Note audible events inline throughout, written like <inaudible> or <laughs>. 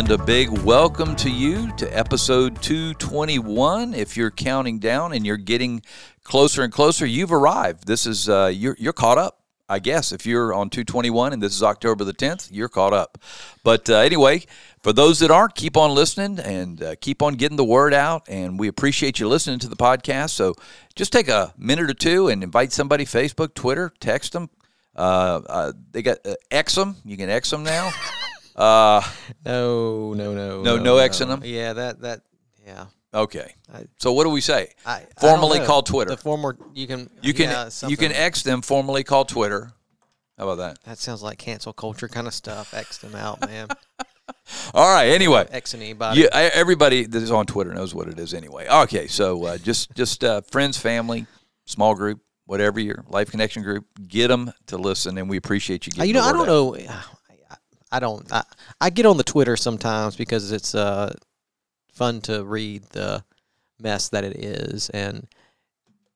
And a big welcome to you to episode 221. If you're counting down and you're getting closer and closer, you've arrived. This is uh, you're you're caught up. I guess if you're on 221 and this is October the 10th, you're caught up. But uh, anyway, for those that aren't, keep on listening and uh, keep on getting the word out. And we appreciate you listening to the podcast. So just take a minute or two and invite somebody Facebook, Twitter, text them. Uh, uh, they got uh, X them. You can X them now. <laughs> Uh, No, no, no, No- no X in them? Yeah, that that yeah. okay. I- So what do we say? I, I Formally know. called Twitter. The former you can You can yeah, you can X them, Formally called Twitter. How about that? That sounds like cancel culture kind of stuff. X them out, man. <laughs> All right. Anyway, X anybody. you, I- everybody that is on Twitter knows what it is anyway. Okay, so uh, just just uh, friends, family, small group, whatever your life connection group, get them to listen, and we appreciate you. Uh, Getting you know, I don't out. know. I, don't. I, I get on the Twitter sometimes because it's uh fun to read the mess that it is, and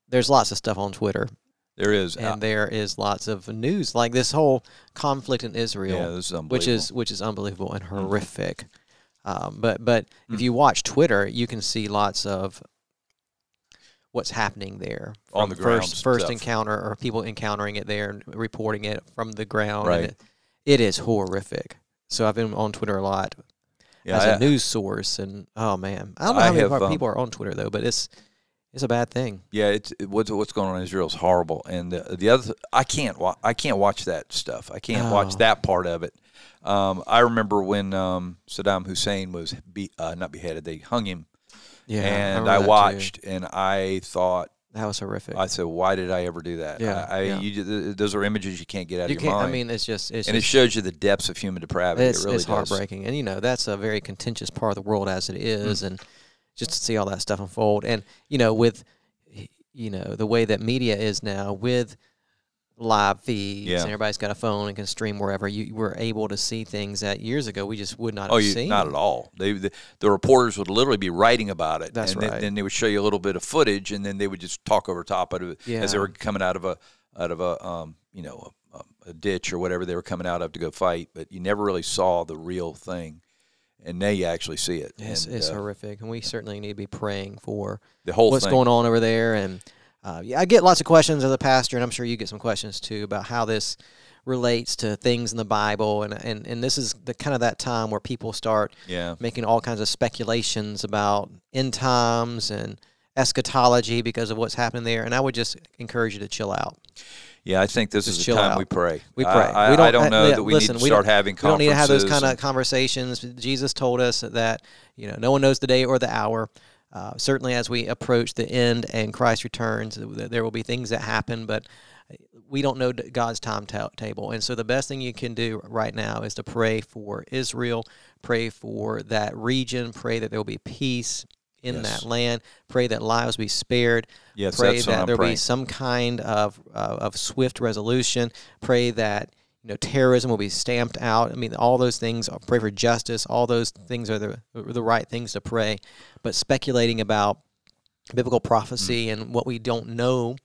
there's lots of stuff on Twitter, There is. and uh, there is lots of news like this whole conflict in Israel. yeah, this is unbelievable. which is which is unbelievable and horrific. Um, but but Mm. if you watch Twitter, you can see lots of what's happening there On the ground first first encounter or people encountering it there and reporting it from the ground. Right. It, it is horrific. So I've been on Twitter a lot yeah, as I- a news source, and oh man, I don't know I how many have, um, people are on Twitter though, but it's it's a bad thing. Yeah, it's it, what's what's going on in Israel is horrible, and the, the other I can't wa- I can't watch that stuff. I can't watch Oh. that part of it. Um, I remember when um, Saddam Hussein was be, uh, not beheaded; they hung him, Yeah, and I, too. watched, and I thought, That was horrific. I said, "Why did I ever do that?" Yeah, I, I yeah. You, those are images you can't get out you of your mind, I mean, it's just it's and it shows you the depths of human depravity. It's, it really it's does. heartbreaking, and you know that's a very contentious part of the world as it is, Mm. and just to see all that stuff unfold, and you know with you know the way that media is now with live feeds, Yeah. and everybody's got a phone and can stream wherever. You were able to see things that years ago we just would not Oh, have you, seen. not at all. They the, the reporters would literally be writing about it, That's and then, right. then they would show you a little bit of footage, and then they would just talk over top of it as they were coming out of a out of a um, you know a, a ditch or whatever they were coming out of to go fight. But you never really saw the real thing, and now you actually see it. It's, and, it's uh, horrific, and we certainly need to be praying for the whole what's thing. going on over there. And uh, yeah, I get lots of questions as a pastor, and I'm sure you get some questions too about how this relates to things in the Bible. And and, and this is the kind of that time where people start Yeah, making all kinds of speculations about end times and eschatology because of what's happening there. And I would just encourage you to chill out. yeah. I think this Just is the time out. we pray. We pray. I, we I don't know yeah, that we listen, need to start don't- having We don't need to have those kind of conversations. Jesus told us that you know no one knows the day or the hour. Uh, certainly, as we approach the end and Christ returns, there will be things that happen, but we don't know God's timetable. And so, the best thing you can do right now is to pray for Israel, pray for that region, pray that there will be peace in Yes. that land, pray that lives be spared, Yes, pray that there will be some kind of uh, of swift resolution. Pray that you know terrorism will be stamped out. I mean, all those things. uh, Pray for justice. All those things are the the right things to pray. But speculating about biblical prophecy and what we don't know,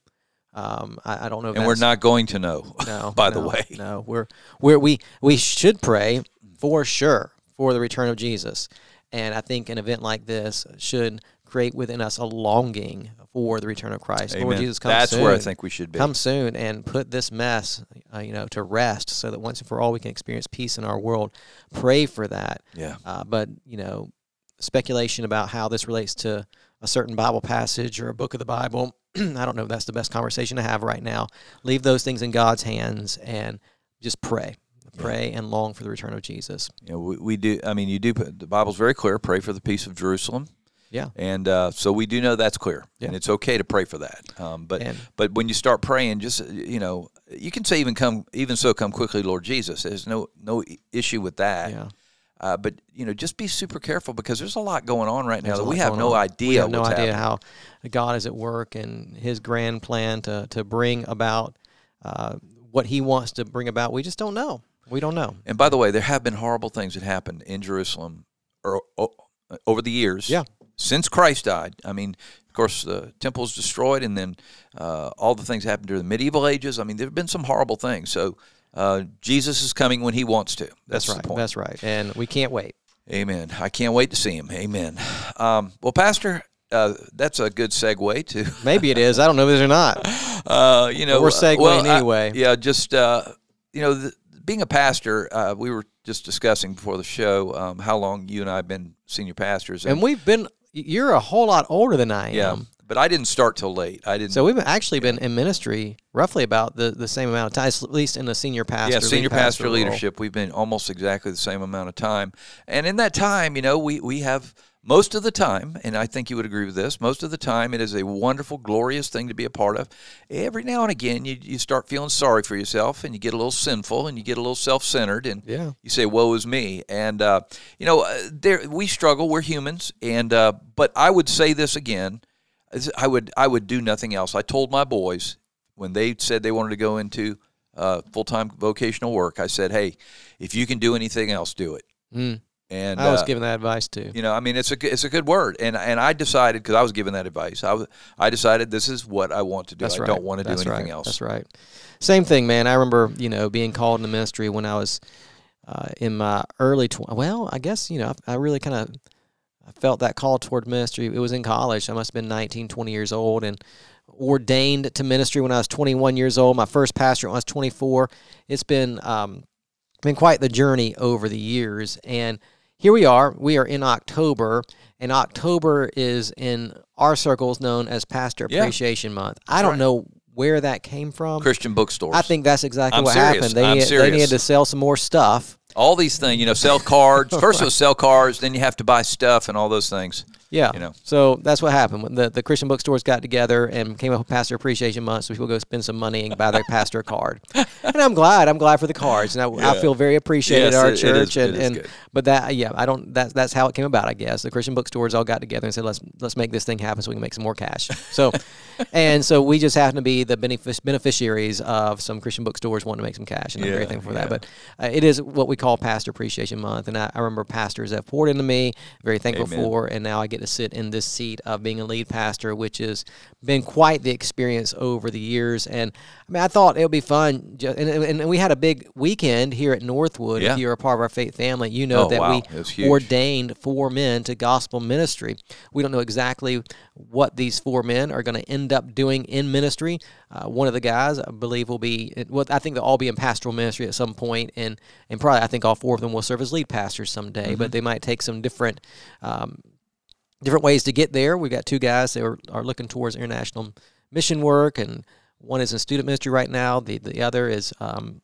um, I, I don't know. If and we're not going to know. No, <laughs> by the way. no. We're we're we we should pray for sure for the return of Jesus, and I think an event like this should create within us a longing for the return of Christ. Lord Jesus, come That's soon. where I think we should be. come soon and put this mess, uh, you know, to rest, so that once and for all we can experience peace in our world. Pray for that. yeah. Uh, but you know, speculation about how this relates to a certain Bible passage or a book of the Bible, <clears throat> I don't know if that's the best conversation to have right now. Leave those things in God's hands and just pray. Pray and long for the return of Jesus. You know, we, we do. I mean, you do. The Bible's very clear. Pray for the peace of Jerusalem. Yeah. And uh, so we do know that's clear, Yeah. and it's okay to pray for that. Um, but And- but when you start praying, just you know, you can say even come even so come quickly, Lord Jesus. There's no no issue with that. Yeah. Uh, but you know, just be super careful because there's a lot going on right now that we have no on. idea. We have no idea happening. how God is at work and His grand plan to to bring about uh, what He wants to bring about. We just don't know. We don't know. And by the way, there have been horrible things that happened in Jerusalem or, o- over the years. Yeah. Since Christ died. I mean, of course, the temple was destroyed, and then uh, all the things happened during the medieval ages. I mean, there have been some horrible things. So uh, Jesus is coming when He wants to. That's, That's, the right. That's right. And we can't wait. Amen. I can't wait to see Him. Amen. Um, well, Pastor, uh, that's a good segue to. <laughs> Maybe it is. I don't know if it is or not. <laughs> Uh, you know, we're uh, segueing well, I- anyway. yeah, just uh, you know, the, being a pastor, uh, we were just discussing before the show um, how long you and I have been senior pastors, And we've been. You're a whole lot older than I am. yeah, but I didn't start till late. I didn't. So we've actually been in ministry roughly about the, the same amount of time, at least in the senior pastor. yeah, senior pastor role. leadership. We've been almost exactly the same amount of time, and in that time, you know, we we have most of the time, and I think you would agree with this. Most of the time, it is a wonderful, glorious thing to be a part of. Every now and again, you you start feeling sorry for yourself, and you get a little sinful, and you get a little self-centered, and Yeah. you say, "Woe is me," and uh, you know, uh, there we struggle. We're humans, and uh, but I would say this again: I would I would do nothing else. I told my boys when they said they wanted to go into uh, full time vocational work. I said, "Hey, if you can do anything else, do it." Mm. And I was uh, given that advice too. you know, I mean, it's a good- it's a good word, and and I decided because I was given that advice. I was, I decided this is what I want to do. That's I right. don't want to do anything right. else. That's right. Same thing, man. I remember, you know, being called into ministry when I was uh, in my early tw- well, I guess, you know, I, I really kind of felt that call toward ministry. It was in college. I must have been 19, 20 years old and ordained to ministry when I was 21 years old. My first pastor when I was 24. It's been um, been quite the journey over the years and here we are. We are in October, and October is in our circles known as Pastor Yeah. Appreciation Month. I don't right. know where that came from. Christian bookstores. I think that's exactly I'm what serious. happened. They, I'm need- they needed to sell some more stuff. all these things, you know, sell cards. <laughs> First, it was sell cards. Then you have to buy stuff and all those things. Yeah. You know. So that's what happened. When the, the Christian bookstores got together and came up with Pastor Appreciation Month, so people go spend some money and buy their pastor a card. <laughs> And I'm glad. I'm glad for the cards, and I, I feel very appreciated Yes, at our it- church. it and is and good. but that yeah, I don't. That's that's how it came about. I guess the Christian bookstores all got together and said let's let's make this thing happen so we can make some more cash. So, <laughs> and so we just happen to be the benefic- beneficiaries of some Christian bookstores wanting to make some cash, and I'm very thankful for yeah. that. But uh, it is what we call Pastor Appreciation Month, and I, I remember pastors have poured into me, very thankful Amen. for, and now I get to sit in this seat of being a lead pastor, which has been quite the experience over the years. And I mean, I thought it would be fun, and, and, and we had a big weekend here at Northwood. Yeah. If you're a part of our faith family, you know Oh, that wow. we It was huge. ordained four men to gospel ministry. We don't know exactly what these four men are going to end up doing in ministry. Uh, one of the guys, I believe, will be. Well, I think they'll all be in pastoral ministry at some point, and and probably I think all four of them will serve as lead pastors someday. But they might take some different. Um, different ways to get there. We've got two guys that are, are looking towards international mission work, and one is in student ministry right now. The the other is um,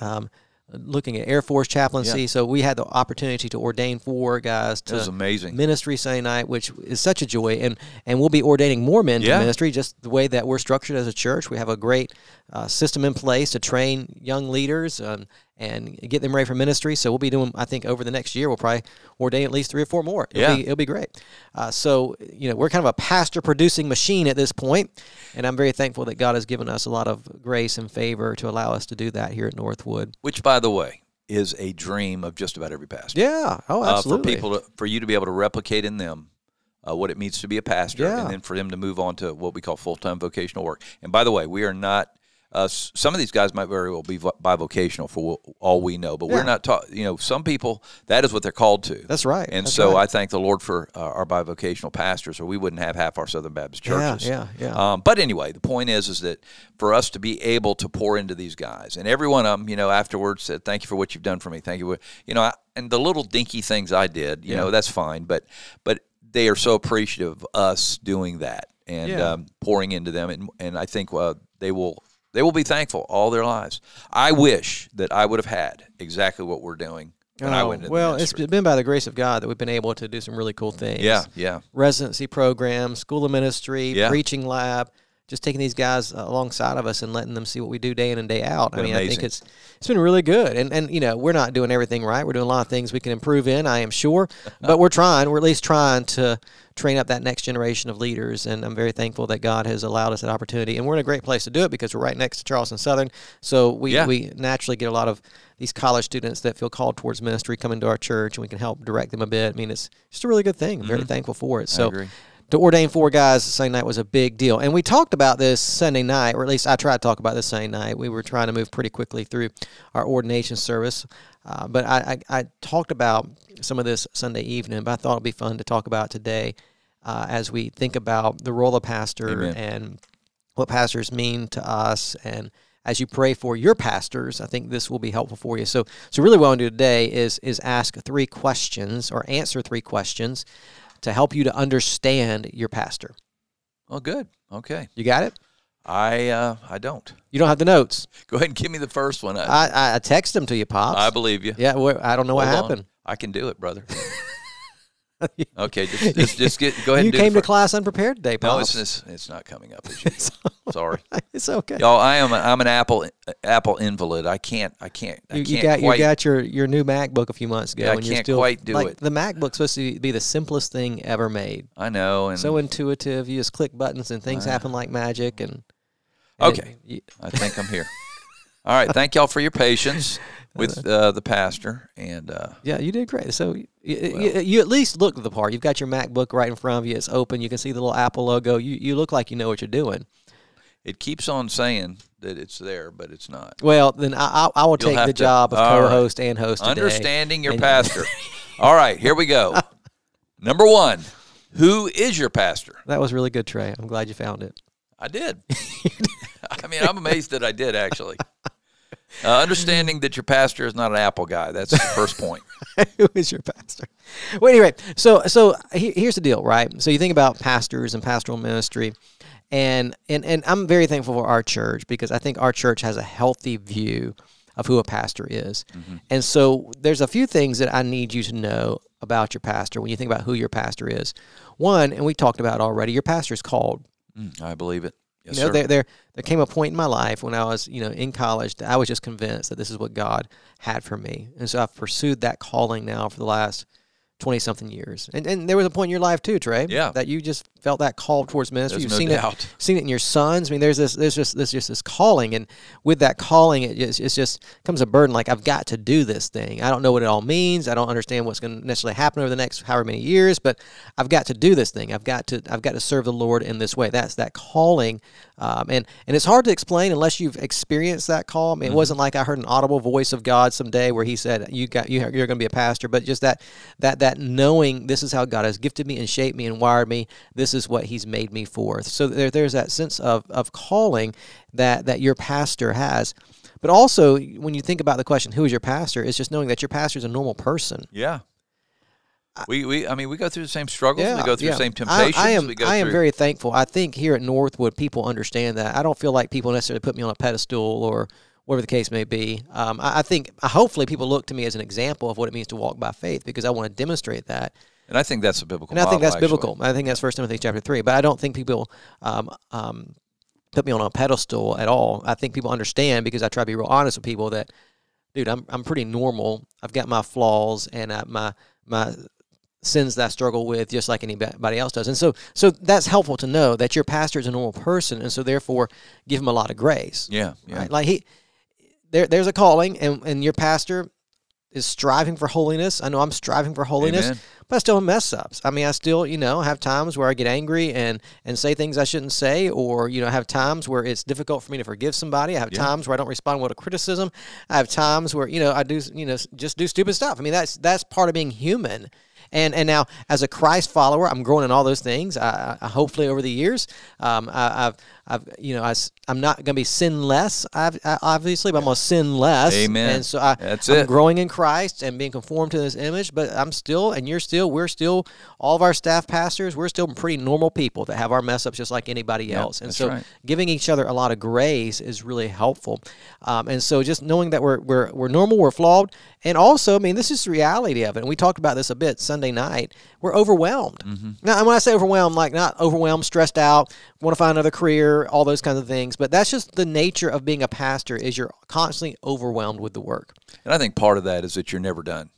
um, looking at Air Force chaplaincy. Yeah. So we had the opportunity to ordain four guys to amazing. ministry Sunday night, which is such a joy. And and we'll be ordaining more men Yeah. to ministry. Just the way that we're structured as a church, we have a great uh, system in place to train young leaders um, and get them ready for ministry. So we'll be doing. I think over the next year, we'll probably ordain at least three or four more. It'll Yeah. be, it'll be great. Uh, so you know, we're kind of a pastor producing machine at this point, and I'm very thankful that God has given us a lot of grace and favor to allow us to do that here at Northwood. Which, by the way, is a dream of just about every pastor. Yeah. Oh, Uh, absolutely. for people to, for you to be able to replicate in them uh, what it means to be a pastor, Yeah. and then for them to move on to what we call full time vocational work. And by the way, we are not. Uh, some of these guys might very well be vo- bivocational for all we know, but Yeah. we're not taught. You know, some people that is what they're called to. That's right. And That's so right. I thank the Lord for uh, our bivocational pastors, or we wouldn't have half our Southern Baptist churches. yeah, yeah. Um, but anyway, the point is, is that for us to be able to pour into these guys, and every one of them, you know, afterwards said, "Thank you for what you've done for me. Thank you." You know, I, and the little dinky things I did, you know, that's fine. But but they are so appreciative of us doing that and Yeah. um, pouring into them, and and I think uh, they will. They will be thankful all their lives. I wish that I would have had exactly what we're doing I Oh, went into the well, it's been by the grace of God that we've been able to do some really cool things. Yeah, yeah. Residency programs, school of ministry, Yeah. preaching lab, just taking these guys uh, alongside of us and letting them see what we do day in and day out. I Been mean, I think it's it's been really good. And and you know, we're not doing everything right. We're doing a lot of things we can improve in. I am sure, <laughs> but we're trying. We're at least trying to train up that next generation of leaders. And I'm very thankful that God has allowed us that opportunity. And we're in a great place to do it because we're right next to Charleston Southern. So we Yeah. we naturally get a lot of these college students that feel called towards ministry come into our church, and we can help direct them a bit. I mean, it's just a really good thing. I'm very thankful for it. So Mm-hmm. To ordain four guys the Sunday night was a big deal. And we talked about this Sunday night, or at least I tried to talk about this Sunday night. We were trying to move pretty quickly through our ordination service. Uh, but I, I, I talked about some of this Sunday evening, but I thought it'd be fun to talk about today uh, as we think about the role of pastor Amen. and what pastors mean to us and as you pray for your pastors, I think this will be helpful for you. So, so really, what I want to do today is is ask three questions or answer three questions to help you to understand your pastor. Oh, good. Okay. You got it? I uh, I don't. You don't have the notes. Go ahead and give me the first one. I, I I, text them to you, pops. I believe you. yeah, where, I don't know what Hold on. happened. I can do it, brother. <laughs> <laughs> okay, just <laughs> just, just get go ahead you and do came to class unprepared today, Paul. No, it's, it's it's not coming up usual. Sorry, <laughs> it's okay. y'all. I am a, I'm an Apple uh, Apple invalid. I can't I can't I You, can't you got quite. you got your, your new MacBook a few months ago, Yeah, I and you're can't still quite do like it. the MacBook's supposed to be the simplest thing ever made. I know, and so intuitive. You just click buttons and things happen like magic. And, and Okay. you- I think I'm here. All right, thank y'all for your patience <laughs> with uh, the pastor, and uh, yeah, you did great. So you, you, you at least look the part. You've got your MacBook right in front of you. It's open. You can see the little Apple logo. You you look like you know what you're doing. it keeps on saying that it's there, but it's not. Well, then I I, I will You'll take the to- job of co-host and host today. Understanding your And- <laughs> pastor. All right, here we go. <laughs> Number one, who is your pastor? That was really good, Trey. I'm glad you found it. I did. I mean, I'm amazed that I did actually. Uh, understanding that your pastor is not an Apple guy. That's the first point. <laughs> Who is your pastor? Well, anyway, so so he- here's the deal, right? So you think about pastors and pastoral ministry, and and and I'm very thankful for our church because I think our church has a healthy view of who a pastor is, and so there's a few things that I need you to know about your pastor when you think about who your pastor is. One, and we talked about already, your pastor is called. Mm, I believe it. Yes, You know, sir. there, there there came a point in my life when I was, you know, in college that I was just convinced that this is what God had for me, and so I've pursued that calling now for the last twenty something years. And and there was a point in your life too, Trey, Yeah. that you just felt that call towards ministry. There's You've no seen doubt. it, seen it in your sons. I mean, there's this, there's just, there's just this calling, and with that calling, it just, it's just comes a burden. Like I've got to do this thing. I don't know what it all means. I don't understand what's going to necessarily happen over the next however many years, but I've got to do this thing. I've got to, I've got to serve the Lord in this way. That's that calling, um, and and it's hard to explain unless you've experienced that call. I mean, it wasn't like I heard an audible voice of God someday where He said, "You got, you, you're going to be a pastor," but just that, that, that knowing this is how God has gifted me and shaped me and wired me. This is what He's made me for. So there, there's that sense of of calling that that your pastor has. But also, when you think about the question, "Who is your pastor?" it's just knowing that your pastor is a normal person. yeah. We, we I mean we go through the same struggles. we go through the same I- temptations. I, am we go I am through, very thankful. I think here at Northwood, people understand that. I don't feel like people necessarily put me on a pedestal or whatever the case may be. Um, I, I think uh, hopefully people look to me as an example of what it means to walk by faith because I want to demonstrate that. and I think that's a biblical. And I think that's actually. biblical. I think that's First Timothy chapter three. But I don't think people um, um, put me on a pedestal at all. I think people understand because I try to be real honest with people that, dude, I'm I'm pretty normal. I've got my flaws and uh, my my sins that I struggle with, just like anybody else does. And so so that's helpful to know that your pastor is a normal person, and so therefore give him a lot of grace. Yeah, yeah. Right? Like he, there, there's a calling, and, and your pastor is striving for holiness. I know I'm striving for holiness, Amen. but I still mess ups. I mean, I still, you know, have times where I get angry and and say things I shouldn't say, or you know, have times where it's difficult for me to forgive somebody. I have Yeah. times where I don't respond well to criticism. I have times where you know I do, you know, just do stupid stuff. I mean, that's that's part of being human. And and now as a Christ follower, I'm growing in all those things. I, I hopefully over the years, um, I, I've I've you know I, am not going to be sinless. I've, I, obviously, but I'm going to sin less. Amen. And so I, That's I'm it. growing in Christ and being conformed to this image. But I'm still, and you're still, we're still, all of our staff pastors, we're still pretty normal people that have our mess ups just like anybody else. And so right. giving each other a lot of grace is really helpful. Um, and so just knowing that we're, we're, we're normal, we're flawed. And also, I mean, this is the reality of it. And we talked about this a bit Sunday night. We're overwhelmed. Mm-hmm. Now, and when I say overwhelmed, like not overwhelmed, stressed out, want to find another career, fear, all those kinds of things. But that's just the nature of being a pastor is you're constantly overwhelmed with the work. And I think part of that is that you're never done.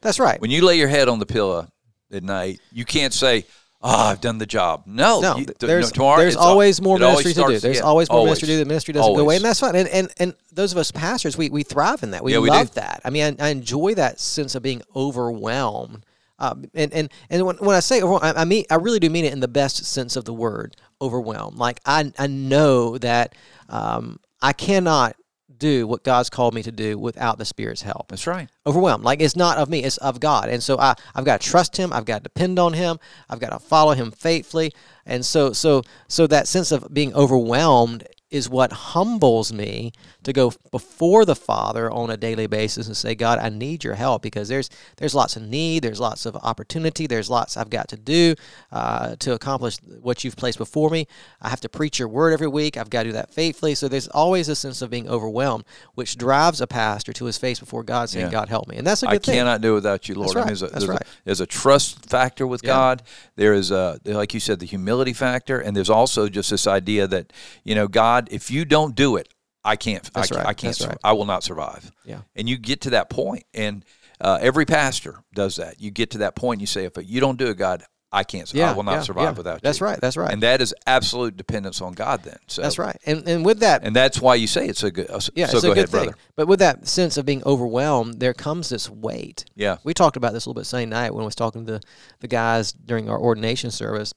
That's right. When you lay your head on the pillow at night, you can't say, "Oh, I've done the job." No, No, you- there's no, tomorrow there's always more it always ministry to do. There's yeah, always more always. ministry to do. The ministry doesn't go away, and that's fine. And, and and those of us pastors, we we thrive in that. We Yeah, we do. love that. I mean, I, I enjoy that sense of being overwhelmed. Um, and and and when, when I say overwhelmed, I, I mean I really do mean it in the best sense of the word, overwhelmed. Like I I know that um, I cannot do what God's called me to do without the Spirit's help That's right. overwhelmed. Like it's not of me, it's of God. And so I, I've got to trust him, I've got to depend on him, I've got to follow him faithfully. And so so so that sense of being overwhelmed is what humbles me to go before the Father on a daily basis and say, God, I need your help because there's there's lots of need, there's lots of opportunity, there's lots I've got to do uh, to accomplish what you've placed before me. I have to preach your word every week. I've got to do that faithfully. So there's always a sense of being overwhelmed, which drives a pastor to his face before God, saying, Yeah. "God help me," and that's a I good thing. I cannot do without you, Lord. That's I mean, right. there's, a, That's there's, right. a, there's a trust factor with Yeah. God. There is a, like you said, the humility factor, and there's also just this idea that you know, God, if you don't do it, I can't. I, right. I can't. Sur- right. I will not survive. Yeah. And you get to that point, and uh, every pastor does that. You get to that point, and you say, if you don't do it, God, I can't. sur- I will not yeah, survive yeah. without That's right. That's right. And that is absolute dependence on God. Then. So that's right. And and with that, And that's why you say it's a good. Uh, yeah, so it's go a good ahead, thing. brother. But with that sense of being overwhelmed, there comes this weight. Yeah. We talked about this a little bit Sunday night when I was talking to the guys during our ordination service.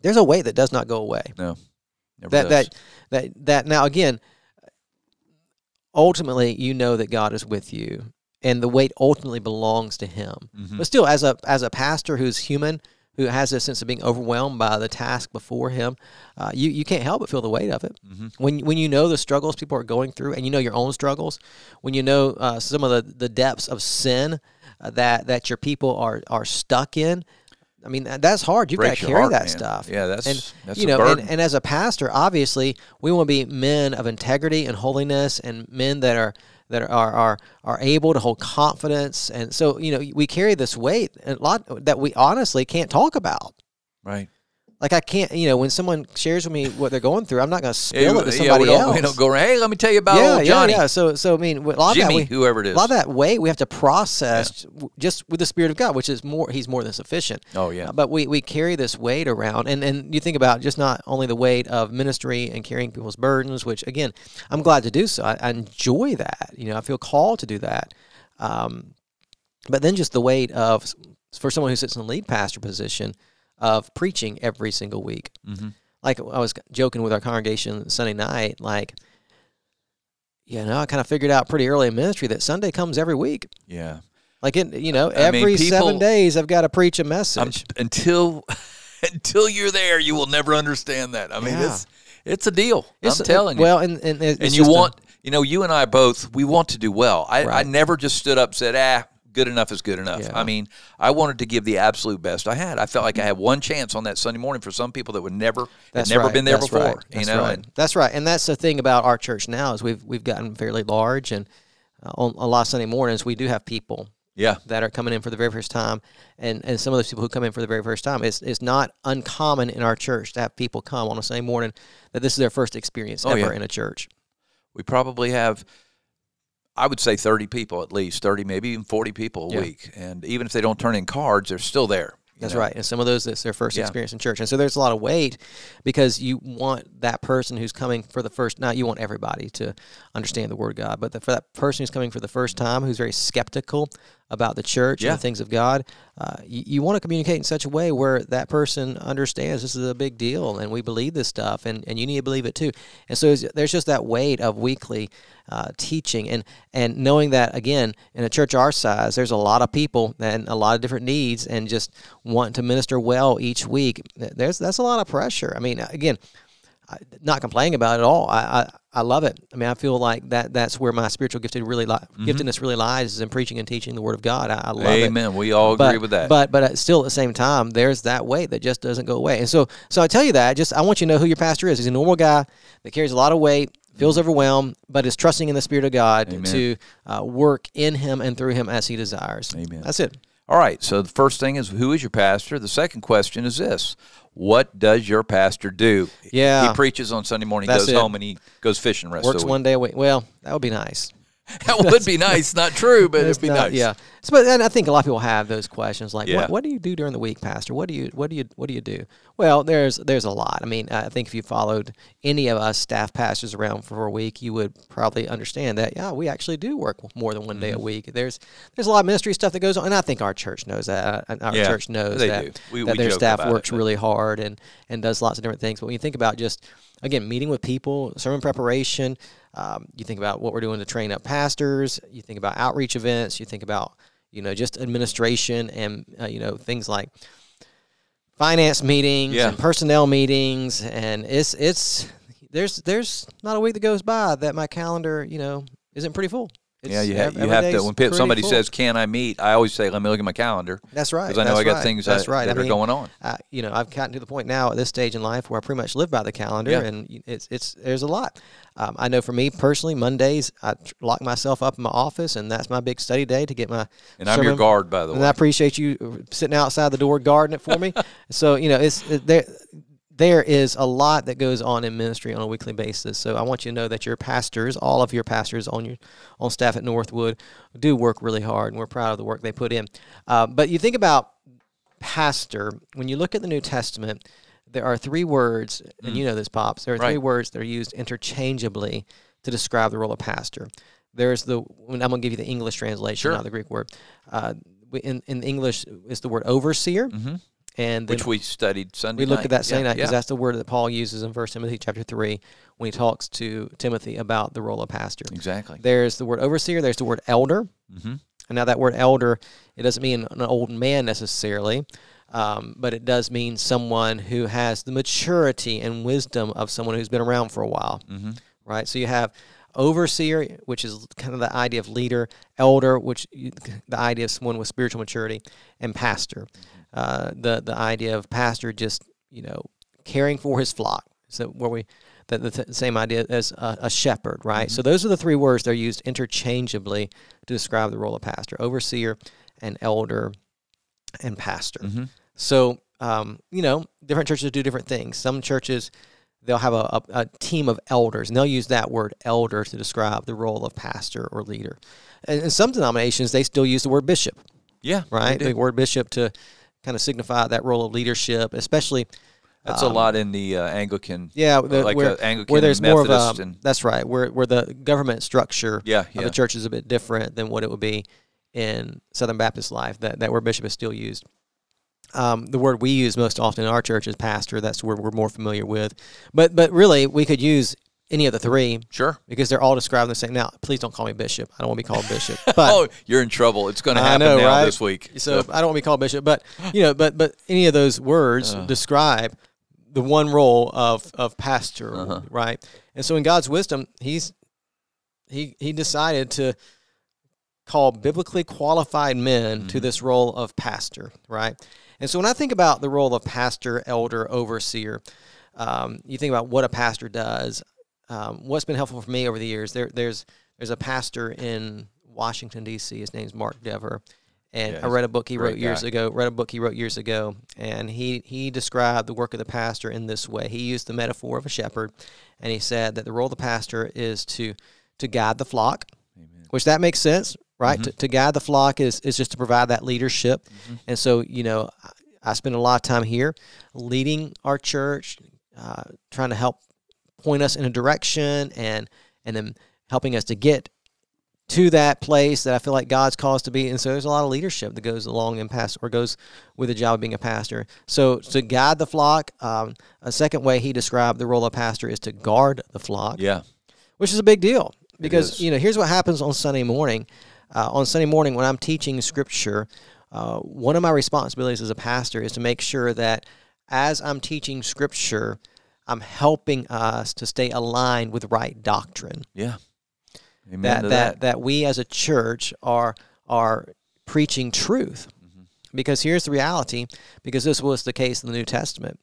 There's a weight that does not go away. No. Never that does. that that that now again ultimately you know that God is with you and the weight ultimately belongs to him Mhm. but still as a as a pastor who's human who has a sense of being overwhelmed by the task before him uh, you you can't help but feel the weight of it Mhm. when when you know the struggles people are going through and you know your own struggles when you know uh, some of the the depths of sin uh, that that your people are are stuck in I mean that's hard. You've got to carry heart, that man. stuff. Yeah, that's- and that's you know, and, and as a pastor, obviously, we want to be men of integrity and holiness, and men that are that are are are able to hold confidence. And so, you know, we carry this weight a lot that we honestly can't talk about. right. Like I can't, you know, when someone shares with me what they're going through, I'm not going to spill Yeah, it to somebody yeah, we else. We don't go around. Hey, let me tell you about yeah, Johnny, yeah, yeah. So, so I mean, a lot of that Jimmy, we, whoever it is, a lot of that weight we have to process w- just with the Spirit of God, which is more. He's more than sufficient. Oh, yeah. Uh, but we, we carry this weight around, and and you think about just not only the weight of ministry and carrying people's burdens, which again, I'm glad to do so. I, I enjoy that. You know, I feel called to do that. Um, but then just the weight of for someone who sits in the lead pastor position of preaching every single week. Mhm. Like I was joking with our congregation Sunday night, like. You know, I kind of figured out pretty early in ministry that Sunday comes every week. Yeah. Like it, you know, I mean, every seven days I've got to preach a I'm, message. until <laughs> until you're there, you will never understand that. I mean, Yeah. it's it's a deal. It's- I'm telling you. Well, and and, and you just a- want, you know, you and I both, we want to do well. I, I never just stood up and said, ah, good enough is good enough. Yeah. I mean, I wanted to give the absolute best I had. I felt like I had one chance on that Sunday morning for some people that would never, had that's never right, been there that's before. right, You that's know, right. and that's right, and that's the thing about our church now is we've we've gotten fairly large, and uh, on a lot of Sunday mornings we do have people yeah, that are coming in for the very first time, and and some of those people who come in for the very first time, it's it's not uncommon in our church to have people come on a Sunday morning that this is their first experience Oh, ever yeah. in a church. we probably have I would say 30 people at least, 30 maybe even 40 people a Yeah. week. And even if they don't turn in cards, they're still there. That's know? right. And some of those, it's their first Yeah. experience in church. And so there's a lot of weight because you want that person who's coming for the first, now you want everybody to understand the Word of God, but the, for that person who's coming for the first time, who's very skeptical about the church Yeah. and the things of God, uh, you, you want to communicate in such a way where that person understands this is a big deal and we believe this stuff and, and you need to believe it too. And so there's just that weight of weekly uh, teaching and, and knowing that, again, in a church our size, there's a lot of people and a lot of different needs and just wanting to minister well each week. There's That's a lot of pressure. I mean, again, I, not complaining about it at all. I, I I love it. I mean, I feel like that that's where my spiritual gifted really li- giftedness really lies is in preaching and teaching the Word of God. I, I love it. Amen. We all agree But, with that. but but at- still at the same time, there's that weight that just doesn't go away. And so so I tell you that just I want you to know who your pastor is. He's a normal guy that carries a lot of weight, feels overwhelmed, but is trusting in the Spirit of God Amen. to uh, work in him and through him as he desires. Amen. That's it. All right. So the first thing is who is your pastor? The second question is this: What does your pastor do? Yeah. He preaches on Sunday morning. That's goes it. home and he goes fishing the rest Works of the week. one day a week. Well, that would be nice. <laughs> that would be nice. Not true, but it'd be not- nice. Yeah. So, but and I think a lot of people have those questions like, Yeah. what, what do you do during the week, Pastor? What do you what do you what do you do? Well, there's there's a lot. I mean, I think if you followed any of us staff pastors around for a week, you would probably understand that. Yeah, we actually do work more than one day Mm-hmm. a week. There's there's a lot of ministry stuff that goes on, and I think our church knows that. Uh, Our Yeah, church knows they that, do. We- that we their staff about it, works really hard and and does lots of different things. But when you think about just again meeting with people, sermon preparation, um, you think about what we're doing to train up pastors. You think about outreach events. You think about you know just administration and uh, you know things like finance meetings Yeah. and personnel meetings and it's it's there's there's not a week that goes by that my calendar you know isn't pretty full. It's Yeah, you, ha- ev- you have to. When pe- pretty somebody full. says, "Can I meet?" I always say, "Let me look at my calendar," that's right because I know I got right, things that's that, right that I are mean, going on. uh, you know, I've gotten to the point now at this stage in life where I pretty much live by the calendar, Yeah. and it's it's there's a lot. Um, I know for me personally, Mondays I lock myself up in my office, and that's my big study day to get my. And I'm your guard, by the way. And. I appreciate you sitting outside the door guarding it for me. <laughs> so you know, it's it, there. There is a lot that goes on in ministry on a weekly basis. So I want you to know that your pastors, all of your pastors on your on staff at Northwood, do work really hard, and we're proud of the work they put in. Uh, but you think about pastor, when you look at the New Testament, there are three words, and you know this, Pops. There are three Mm. Words that are used interchangeably to describe the role of pastor. There's the, I'm going to give you the English translation, Sure. not the Greek word. Uh, in, in English, is the word overseer. hmm And Which we studied Sunday. we looked night. at that same yeah, night because yeah. that's the word that Paul uses in First Timothy chapter 3 when he talks to Timothy about the role of pastor. exactly. There's the word overseer, there's the word elder. hmm And now that word elder, it doesn't mean an old man necessarily, um, but it does mean someone who has the maturity and wisdom of someone who's been around for a while, hmm right? So you have overseer, which is kind of the idea of leader, elder, which you, the idea of someone with spiritual maturity, and pastor, uh, the the idea of pastor just you know caring for his flock. So where we the, the th- same idea as a, a shepherd, right? So those are the three words that are used interchangeably to describe the role of pastor: overseer, and elder, and pastor. hmm So, um, you know, different churches do different things. Some churches, they'll have a, a, a team of elders, and they'll use that word elder to describe the role of pastor or leader. And in some denominations, they still use the word bishop, Yeah. right? The word bishop to kind of signify that role of leadership, especially. That's a um, lot in the uh, Anglican. Yeah, the, like where, uh, Anglican where there's and more of Methodist a and that's right where where the government structure yeah, of the church is a bit different than what it would be in Southern Baptist life. That that word bishop is still used. Um, the word we use most often in our church is pastor. That's where we're more familiar with. But but really, we could use any of the three Sure. because they're all describing the same. Now, please don't call me bishop. I don't want to be called bishop. <laughs> But oh, you're in trouble. It's going to happen know, now right? this week. so I don't want to be called bishop. But you know, but but any of those words Uh. describe the one role of of pastor, Uh-huh. right? And so in God's wisdom, he's he he decided to call biblically qualified men to Mhm. this role of pastor, right? And so when I think about the role of pastor, elder, overseer, um, you think about what a pastor does. Um, what's been helpful for me over the years, there, there's there's a pastor in Washington D.C. His name's Mark Dever, and Yeah, I read a book he wrote years ago. Read a book he wrote years ago, and he he described the work of the pastor in this way. He used the metaphor of a shepherd, and he said that the role of the pastor is to to guide the flock, Amen. which that makes sense, right? Mhm. To, to guide the flock is, is just to provide that leadership. Mhm. And so, you know, I, I spend a lot of time here leading our church, uh, trying to help point us in a direction and and then helping us to get to that place that I feel like God's called us to be. And so there's a lot of leadership that goes along in pastor or goes with the job of being a pastor. So to guide the flock, um, a second way he described the role of pastor is to guard the flock Yeah. which is a big deal because you know here's what happens on Sunday morning. Uh, on Sunday morning, when I'm teaching Scripture, uh, one of my responsibilities as a pastor is to make sure that as I'm teaching Scripture, I'm helping us to stay aligned with right doctrine. Yeah. Amen that, to that that. that we as a church are are preaching truth. Mhm. Because here's the reality. Because this was the case in the New Testament,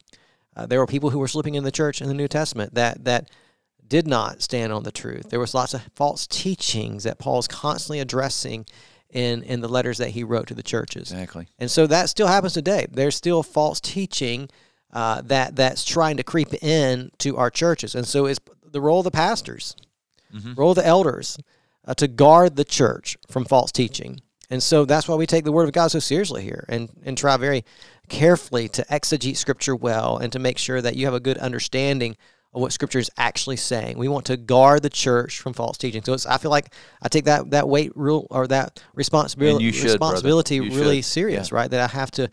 uh, there were people who were slipping in the church in the New Testament that that did not stand on the truth. There was lots of false teachings that Paul's constantly addressing in in the letters that he wrote to the churches. Exactly. And so that still happens today. There's still false teaching uh, that that's trying to creep in to our churches, and so it's the role of the pastors, role of the elders, uh, to guard the church from false teaching. And so that's why we take the Word of God so seriously here, and and try very carefully to exegete Scripture well, and to make sure that you have a good understanding of what Scripture is actually saying. We want to guard the church from false teaching. So it's, I feel like I take that that weight rule or that responsibility you should, brother. responsibility really should. serious, right? That I have to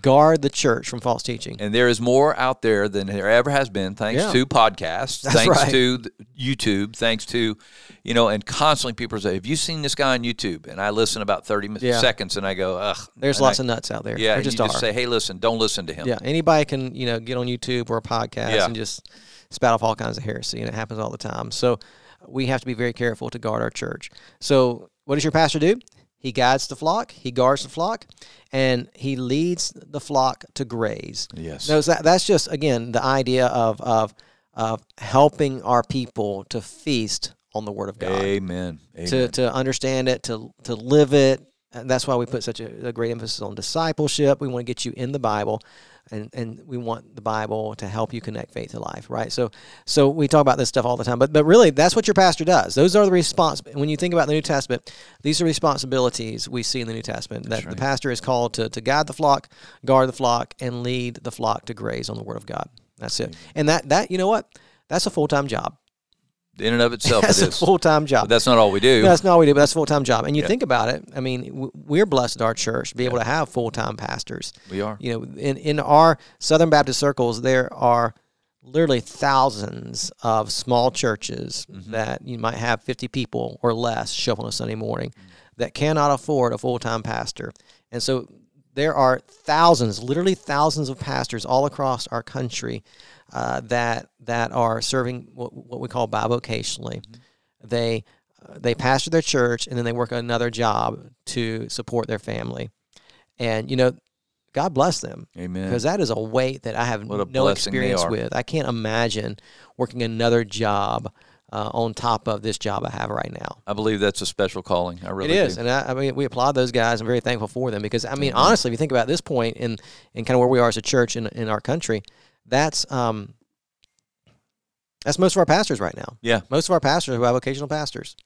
guard the church from false teaching. And there is more out there than there ever has been, thanks Yeah. to podcasts, That's thanks right. to YouTube, thanks to, you know, and constantly people say, "Have you seen this guy on YouTube?" And I listen about thirty Yeah. seconds, and I go, "Ugh." There's lots I- of nuts out there. yeah. just you are. just say, "Hey, listen, don't listen to him." yeah, anybody can you know get on YouTube or a podcast Yeah. and just spout off all kinds of heresy, and it happens all the time. So we have to be very careful to guard our church. So what does your pastor do? He guides the flock, he guards the flock, and he leads the flock to graze. Yes. So that, that's just again the idea of of of helping our people to feast on the Word of God Amen. Amen. to, to understand it, to to live it. And that's why we put such a, a great emphasis on discipleship. We want to get you in the Bible, and, and we want the Bible to help you connect faith to life, right? So so we talk about this stuff all the time, but but really that's what your pastor does. Those are the respons. When you think about the New Testament, these are responsibilities we see in the New Testament that the pastor is called to to guide the flock, guard the flock, and lead the flock to graze on the Word of God. That's it. And that that you know what? That's a full time job. In and of <laughs> itself, That's it a full time job. But that's not all we do. No, that's not what we do, but that's a full time job. And you Yeah. think about it, I mean, we're blessed at our church to be able to have full time pastors. we are. You know, in, in our Southern Baptist circles, there are literally thousands of small churches Mm-hmm. that you might have 50 people or less show up on a Sunday morning Mm-hmm. that cannot afford a full time pastor. And so there are thousands, literally thousands of pastors all across our country uh, that that are serving what, what we call bivocationally. They uh, they pastor their church and then they work another job to support their family. And you know, God bless them Amen. because that is a weight that I have no experience with. I can't imagine working another job uh, on top of this job I have right now. I believe that's a special calling. I really is, do. and I, I mean, we applaud those guys. I'm very thankful for them because I mean, honestly, if you think about this point in in kind of where we are as a church in in our country, that's um that's most of our pastors right now. Yeah. most of our pastors who have vocational pastors.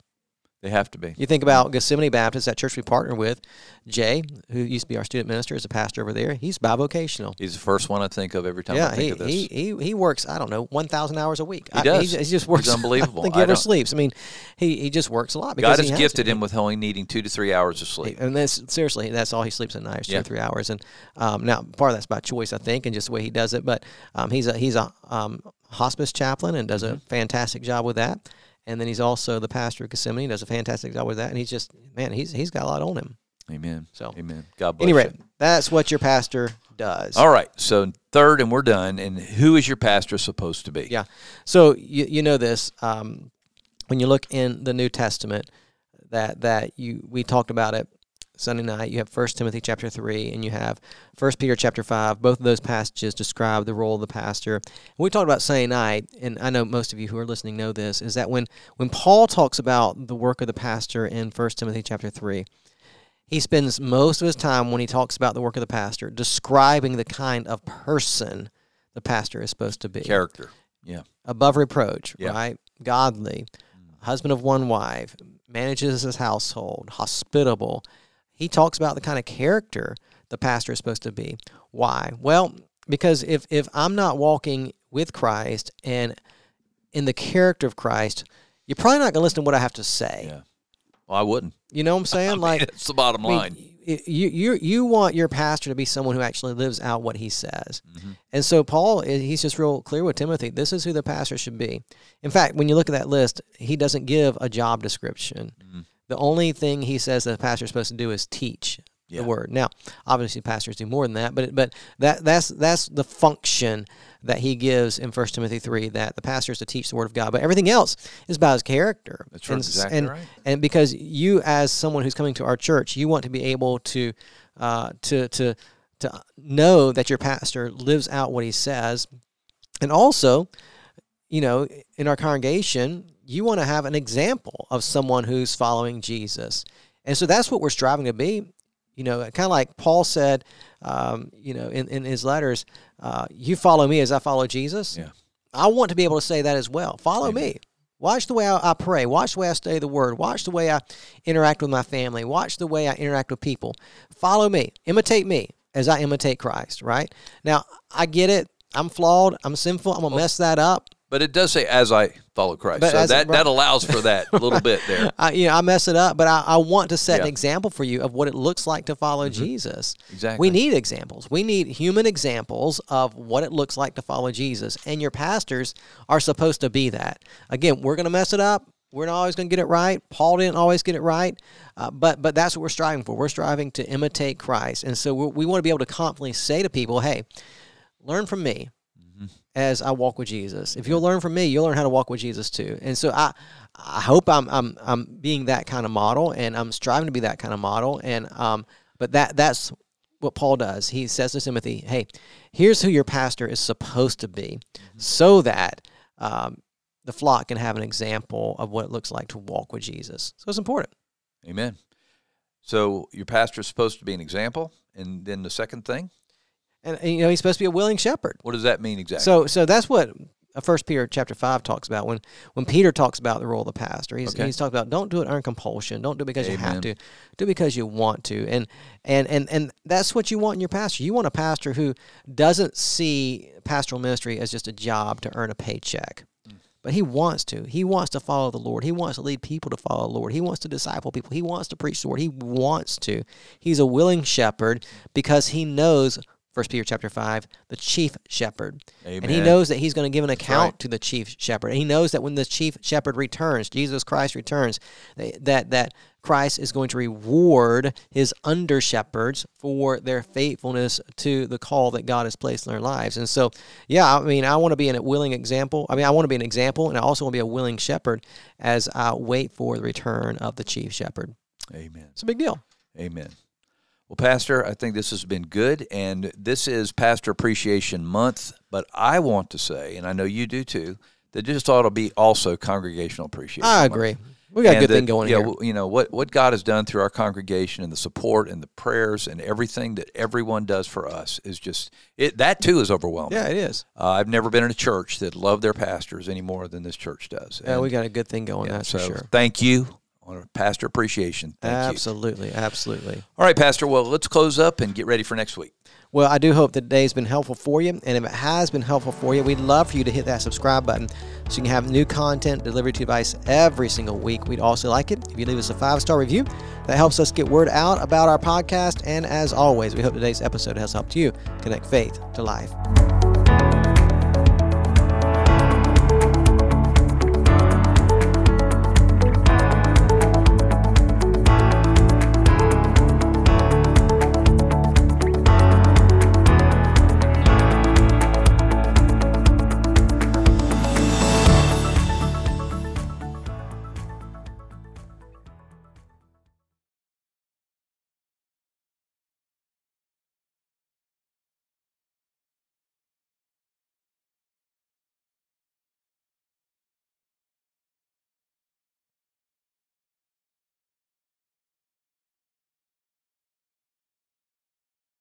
They have to be. You think about Gethsemane Baptist, that church we partner with. Jay, who used to be our student minister, is a pastor over there. He's bivocational. He's the first one I think of every time Yeah, I think he, of this. he he he works. I don't know, one thousand hours a week. He I- does. He, he just works. unbelievable. <laughs> I think he ever sleeps. I mean, he, he just works a lot because God has gifted to. him with only needing two to three hours of sleep. And that's seriously, that's all he sleeps at night, is two Yeah. or three hours. And um, now part of that's by choice, I think, and just the way he does it. But um, he's a he's a um, hospice chaplain and does a Mm-hmm. fantastic job with that. And then he's also the pastor of Gethsemane, He does a fantastic job with that. And he's just man, he's he's got a lot on him. Amen. So- Amen. God bless Anyway, you. that's what your pastor does. All right. So third, and we're done. And who is your pastor supposed to be? Yeah. So you you know this um, when you look in the New Testament that that you we talked about it Sunday night. You have First Timothy chapter three, and you have First Peter chapter five. Both of those passages describe the role of the pastor. And we talked about Sunday night, and I know most of you who are listening know this. Is that when when Paul talks about the work of the pastor in First Timothy chapter three, he spends most of his time when he talks about the work of the pastor describing the kind of person the pastor is supposed to be Character. Yeah. above reproach, Yeah. right? Godly, mm. husband of one wife, manages his household, hospitable. He talks about the kind of character the pastor is supposed to be. Why? Well, because if if I'm not walking with Christ and in the character of Christ, you're probably not going to listen to what I have to say. Yeah. Well, I wouldn't. You know what I'm <laughs> saying? like it's the bottom I mean, line. you you you want your pastor to be someone who actually lives out what he says, Mm-hmm. and so Paul eh, he's just real clear with Timothy. This is who the pastor should be. In fact, when you look at that list, he doesn't give a job description. Mm-hmm. The only thing he says that the pastor is supposed to do is teach Yeah. the word. Now, obviously, pastors do more than that, but but that that's that's the function that he gives in First Timothy three that the pastor is to teach the word of God. But everything else is about his character. That's right, And exactly and, right. and because you, as someone who's coming to our church, you want to be able to uh, to to to know that your pastor lives out what he says, and also, you know, in our congregation, you want to have an example of someone who's following Jesus. And so that's what we're striving to be. You know, kind of like Paul said, um, you know, in, in his letters, uh, you follow me as I follow Jesus. Yeah. I want to be able to say that as well. Follow Amen. me. Watch the way I, I pray. Watch the way I study the word. Watch the way I interact with my family. Watch the way I interact with people. Follow me. Imitate me as I imitate Christ, right? Now, I get it. I'm flawed. I'm sinful. I'm going to mess that up. But it does say, as I follow Christ. But so that, right. that allows for that a <laughs> little bit there. I, you know, I mess it up, but I, I want to set an example for you of what it looks like to follow Jesus. Exactly. We need examples. We need human examples of what it looks like to follow Jesus. And your pastors are supposed to be that. Again, we're going to mess it up. We're not always going to get it right. Paul didn't always get it right, uh, but but that's what we're striving for. We're striving to imitate Christ, and so we want to be able to confidently say to people, "Hey, learn from me as I walk with Jesus. If you'll learn from me, you'll learn how to walk with Jesus too." And so I I hope I'm I'm I'm being that kind of model, and I'm striving to be that kind of model. And um, but that that's what Paul does. He says to Timothy, "Hey, here's who your pastor is supposed to be, so that um, the flock can have an example of what it looks like to walk with Jesus." So it's important. Amen. So your pastor is supposed to be an example. And then the second thing, And, and, you know, he's supposed to be a willing shepherd. what does that mean exactly? So so that's what First Peter chapter five talks about when when Peter talks about the role of the pastor. He's Okay. he's talking about don't do it under compulsion, don't do it because you have to, do it because you want to, and and and and that's what you want in your pastor. You want a pastor who doesn't see pastoral ministry as just a job to earn a paycheck. But he wants to. He wants to follow the Lord. He wants to lead people to follow the Lord. He wants to disciple people. He wants to preach the word. He wants to. He's a willing shepherd because he knows First Peter chapter five, the chief shepherd. And he knows that he's going to give an account right. to the chief shepherd. And he knows that when the chief shepherd returns, Jesus Christ returns, that that Christ is going to reward his under shepherds for their faithfulness to the call that God has placed in their lives. And so, yeah, I mean, I want to be a willing example. I mean, I want to be an example, and I also want to be a willing shepherd as I wait for the return of the chief shepherd. Amen. It's a big deal. Amen. Well, Pastor, I think this has been good, and this is Pastor Appreciation Month. But I want to say, and I know you do too, that just ought to be also Congregational Appreciation. I Month. agree. We got a good that, thing going yeah, here. You know what what God has done through our congregation and the support and the prayers and everything that everyone does for us is just it. That too is overwhelming. Yeah, it is. Uh, I've never been in a church that loved their pastors any more than this church does. Yeah, we got a good thing going. yeah, that's so for sure. Thank you on pastor appreciation. Thank you. Absolutely, absolutely. All right, Pastor. Well, let's close up and get ready for next week. Well, I do hope that today's been helpful for you. And if it has been helpful for you, we'd love for you to hit that subscribe button so you can have new content delivered to your device every single week. We'd also like it if you leave us a five star review. That helps us get word out about our podcast. And as always, we hope today's episode has helped you connect faith to life.